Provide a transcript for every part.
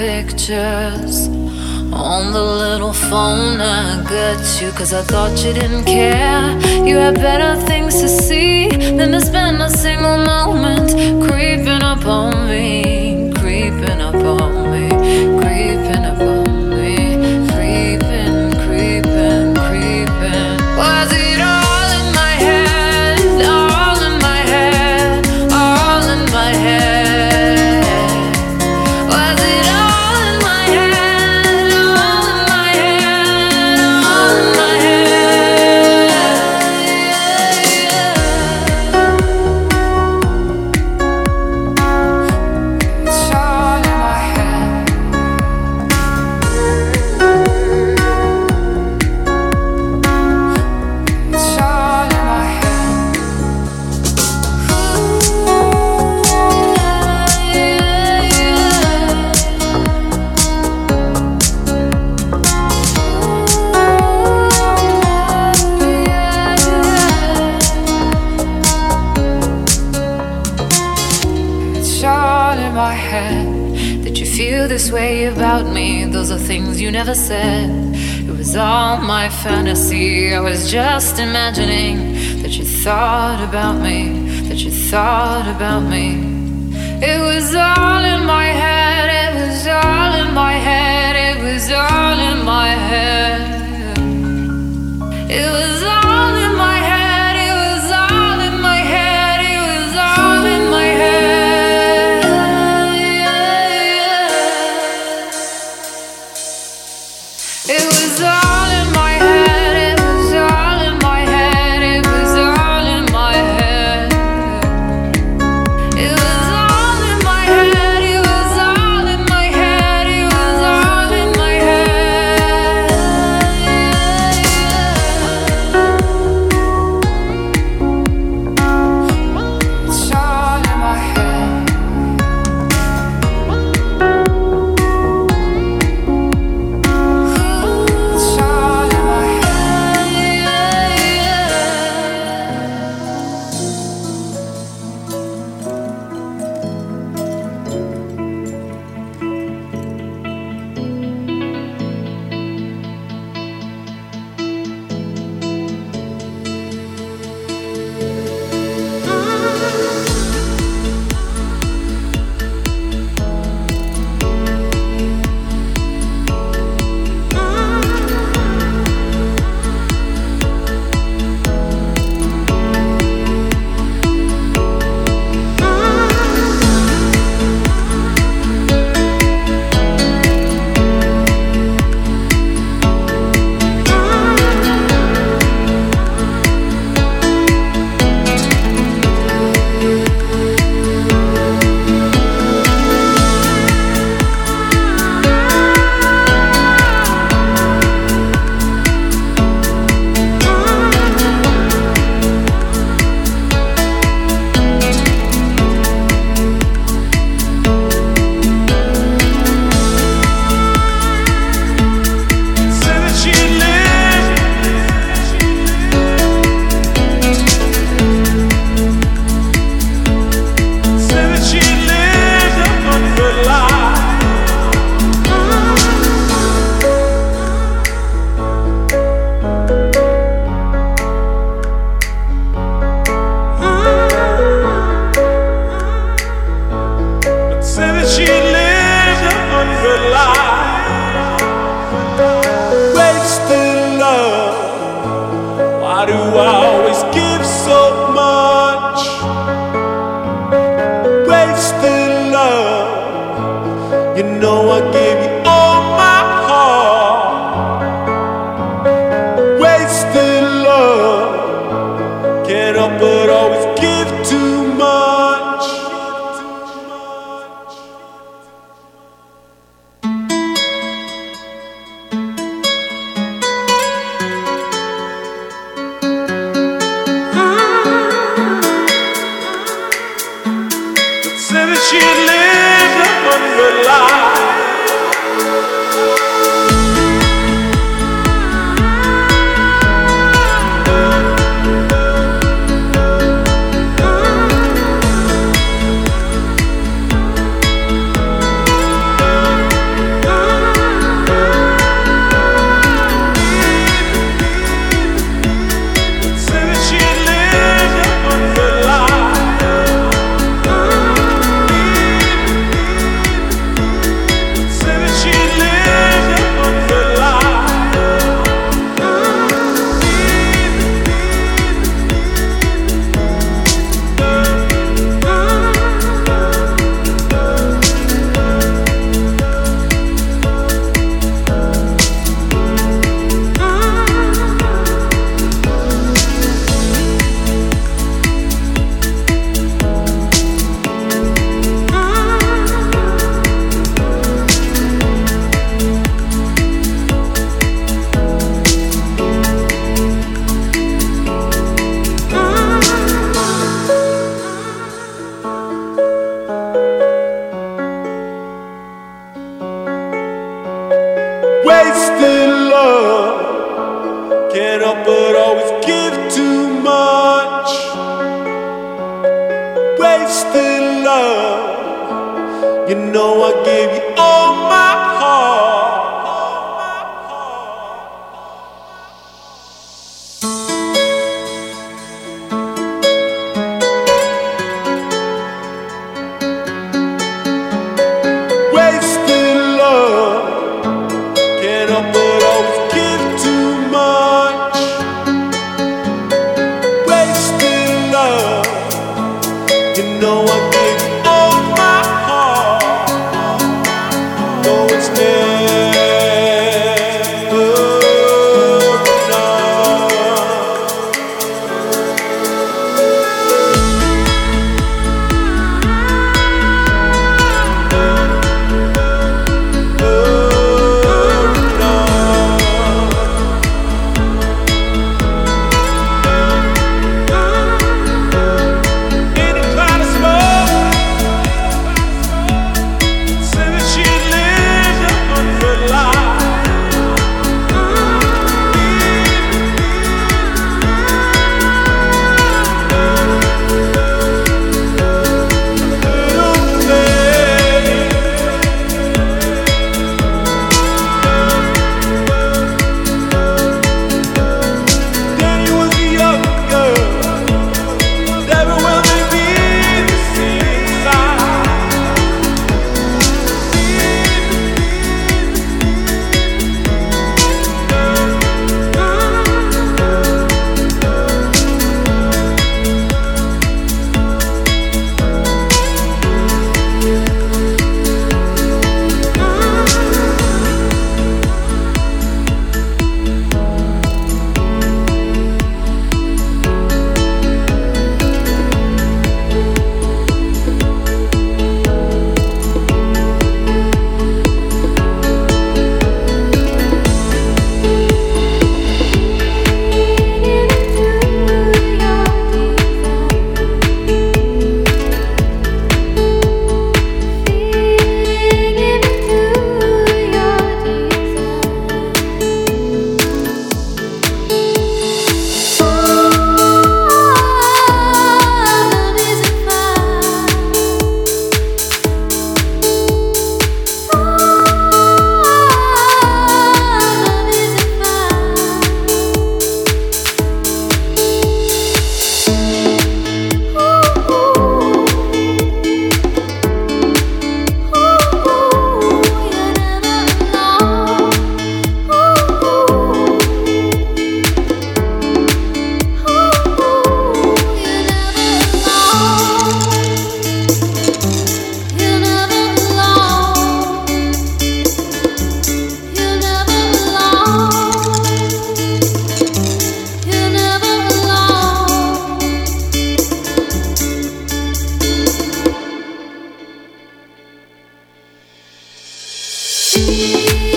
pictures on the little phone I got you. Cause I thought you didn't care. You had better things to see than to spend a single moment creeping up on me, creeping up on me. she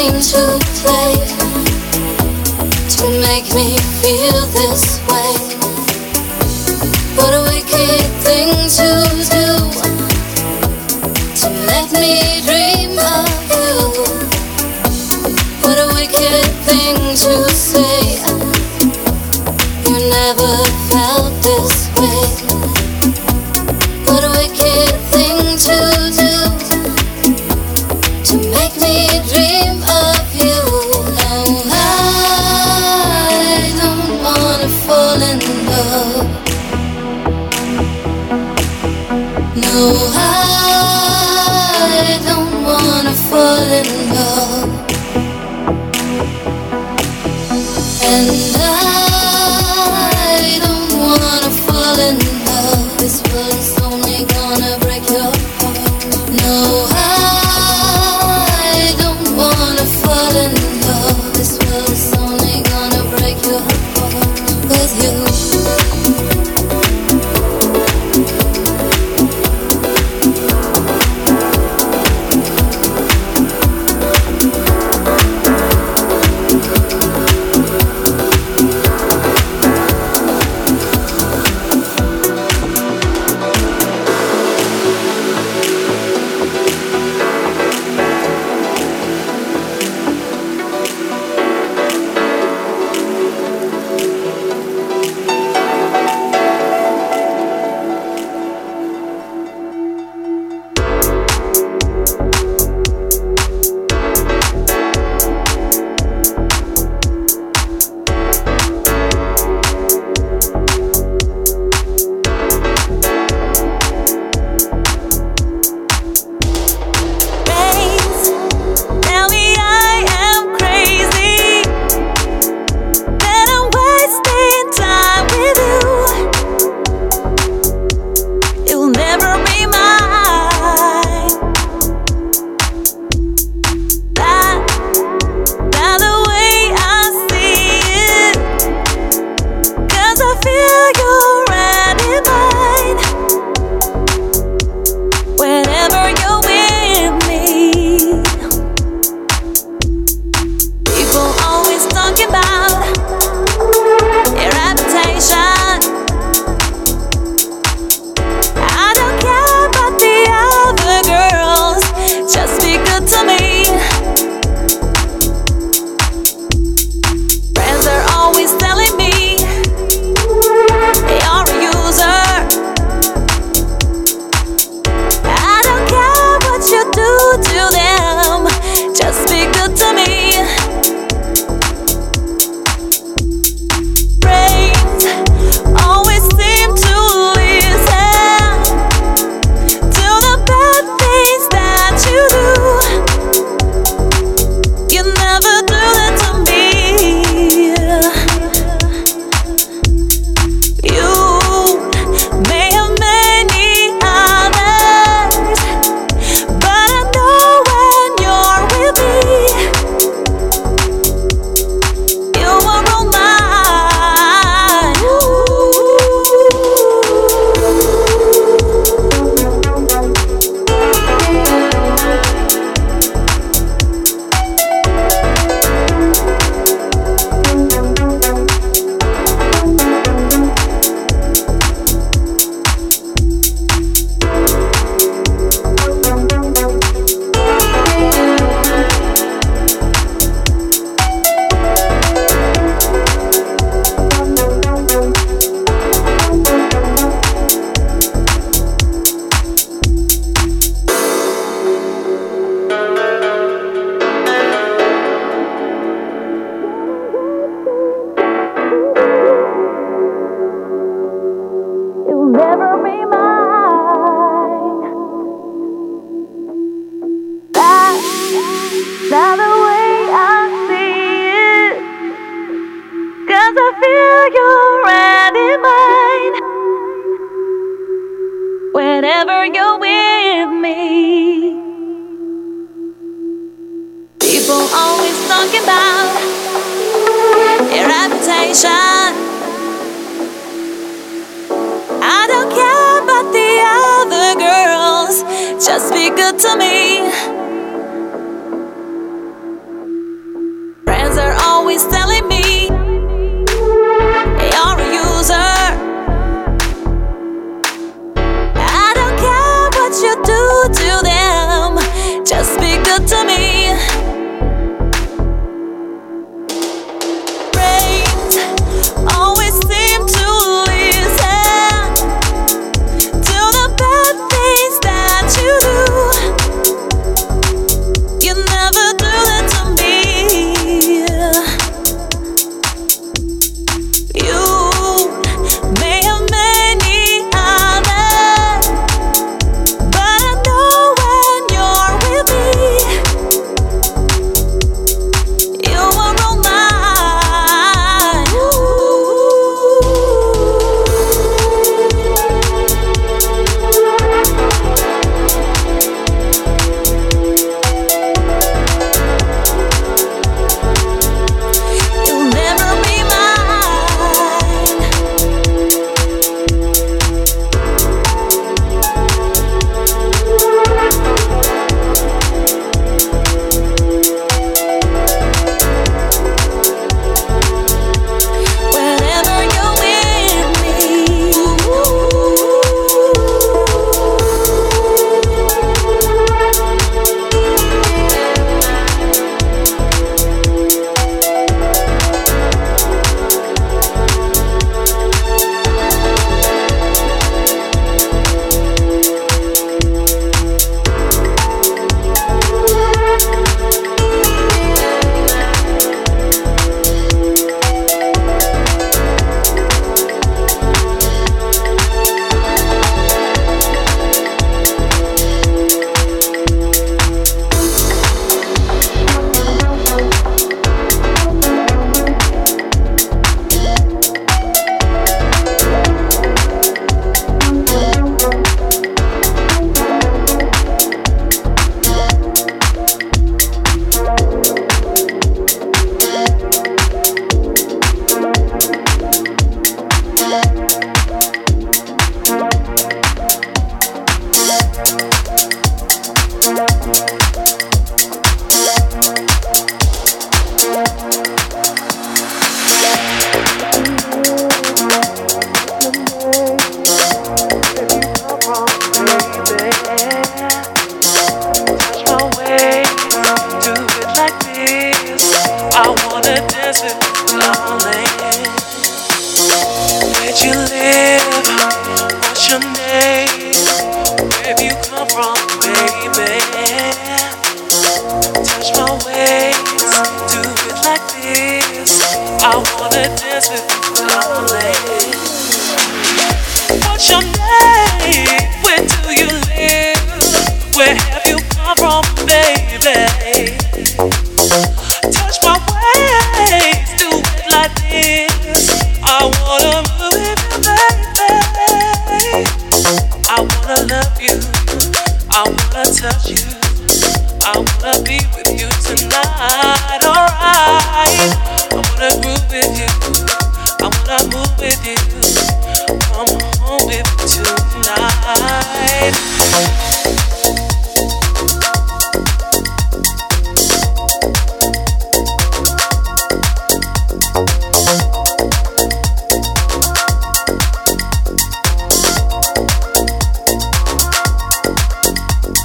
game to play to make me feel this way. What a wicked thing to do to make me dream of you. What a wicked thing to say. You never felt this way. falling love.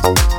Bye.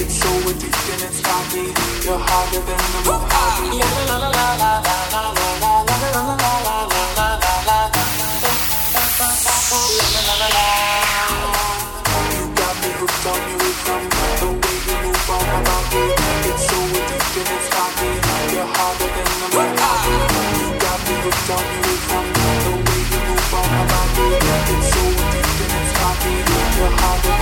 It's so addicting, it's got me. You're harder than the moon. La la la la la la la la la la la la la la la la la You got me hooked on you the way you move on my body. It's so it's got me. You're harder than the moon. You got me hooked on you the way you move on my body. It's so it's got me. You're.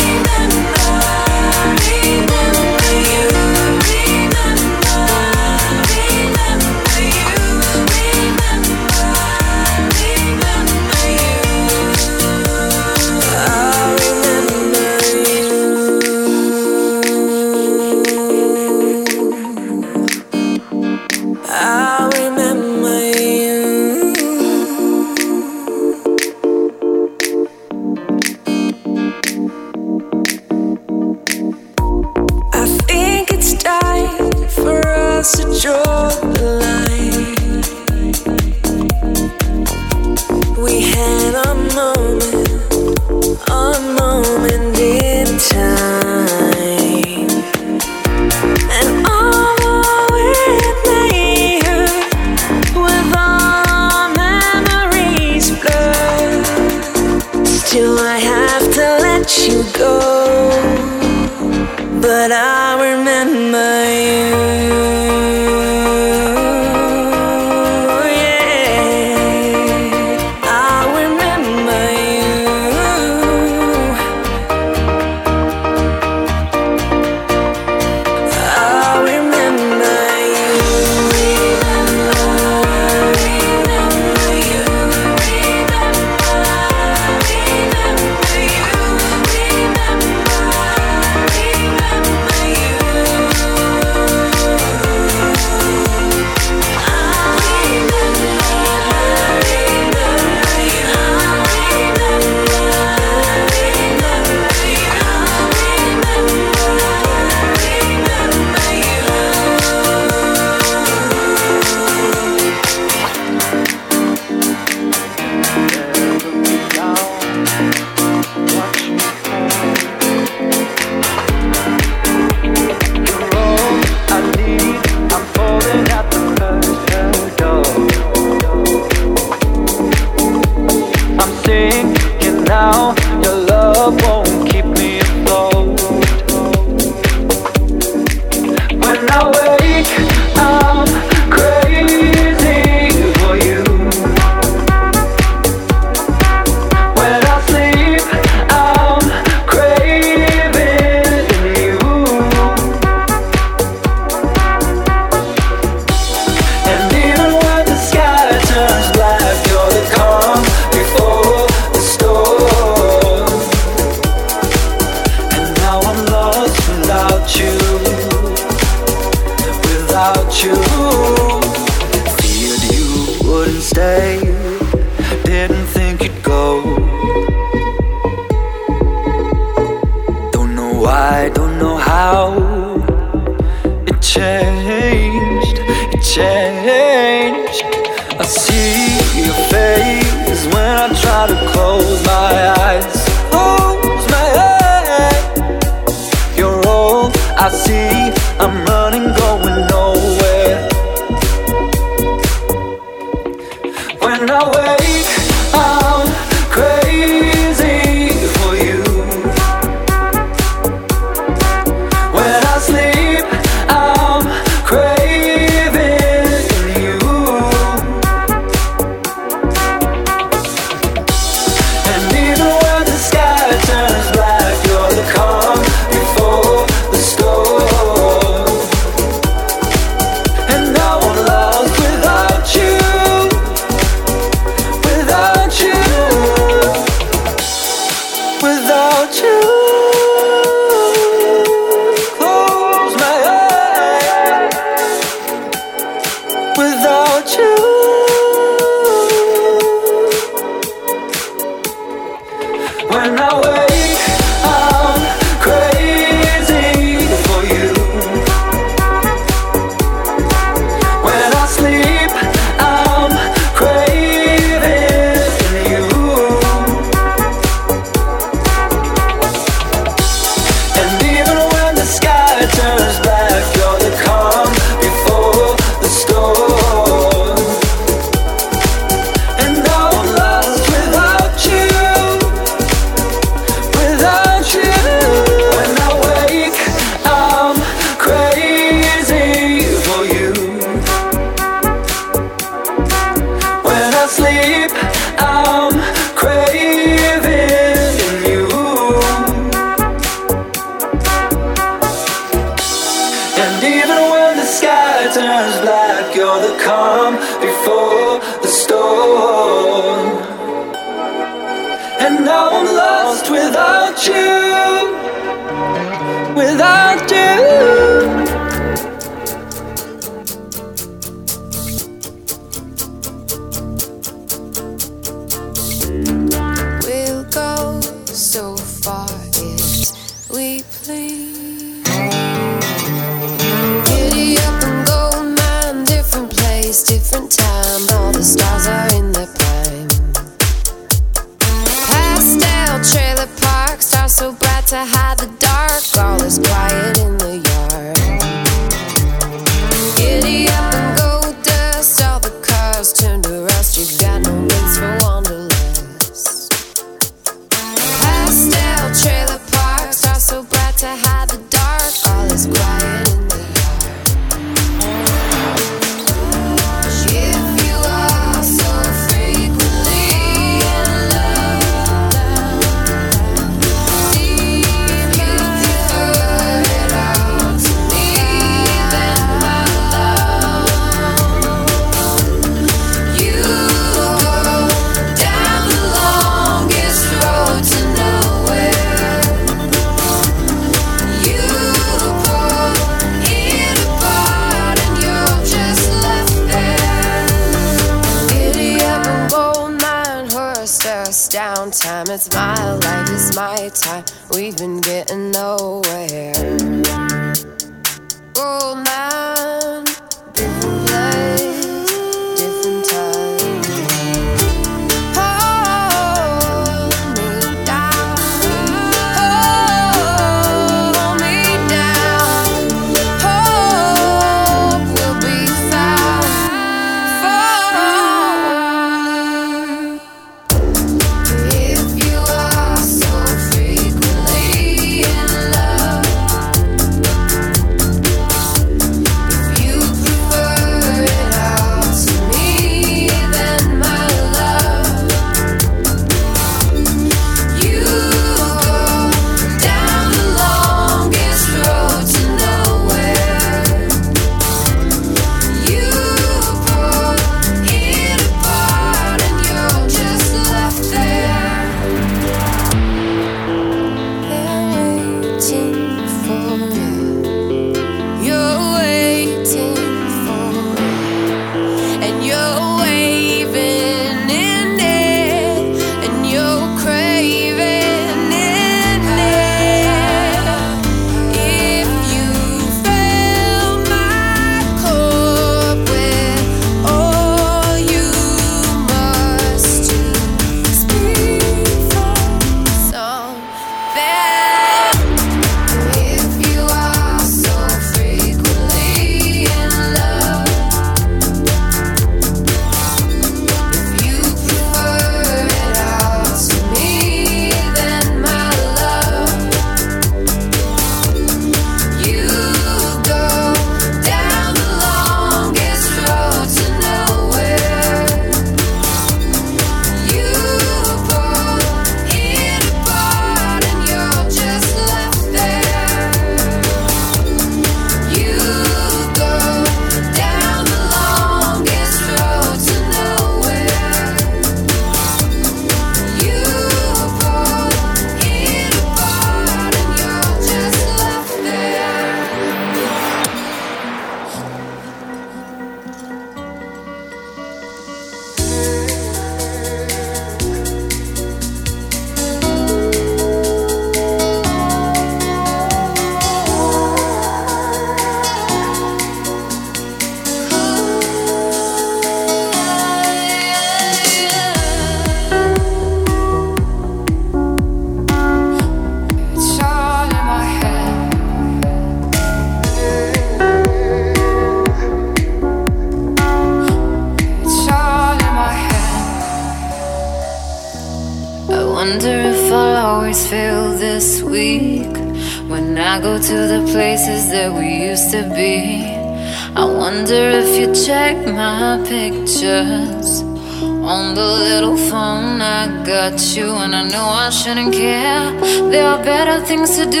Shouldn't care. There are better things to do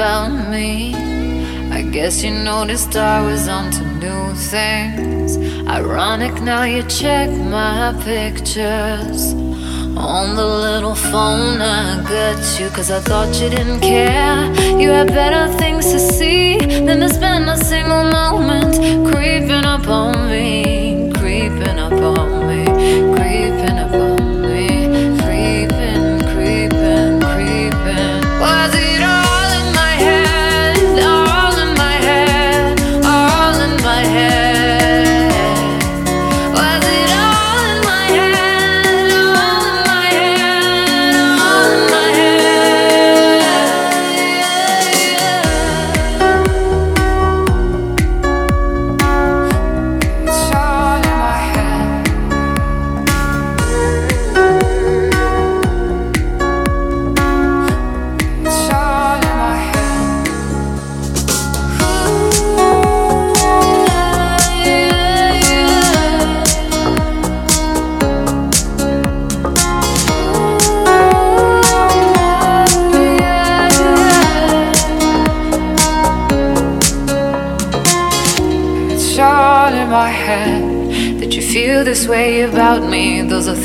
about me. I guess you noticed I was onto new things. Ironic now you check my pictures. On the little phone, I got you, cause I thought you didn't care. You had better things to see than to spend a single moment creeping up on me, creeping up on me, creeping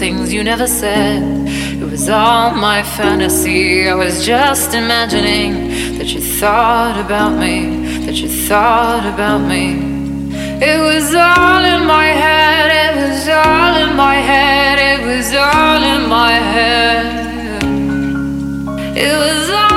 things you never said. It was all my fantasy. I was just imagining that you thought about me, that you thought about me. It was all in my head, it was all in my head, it was all in my head. It was all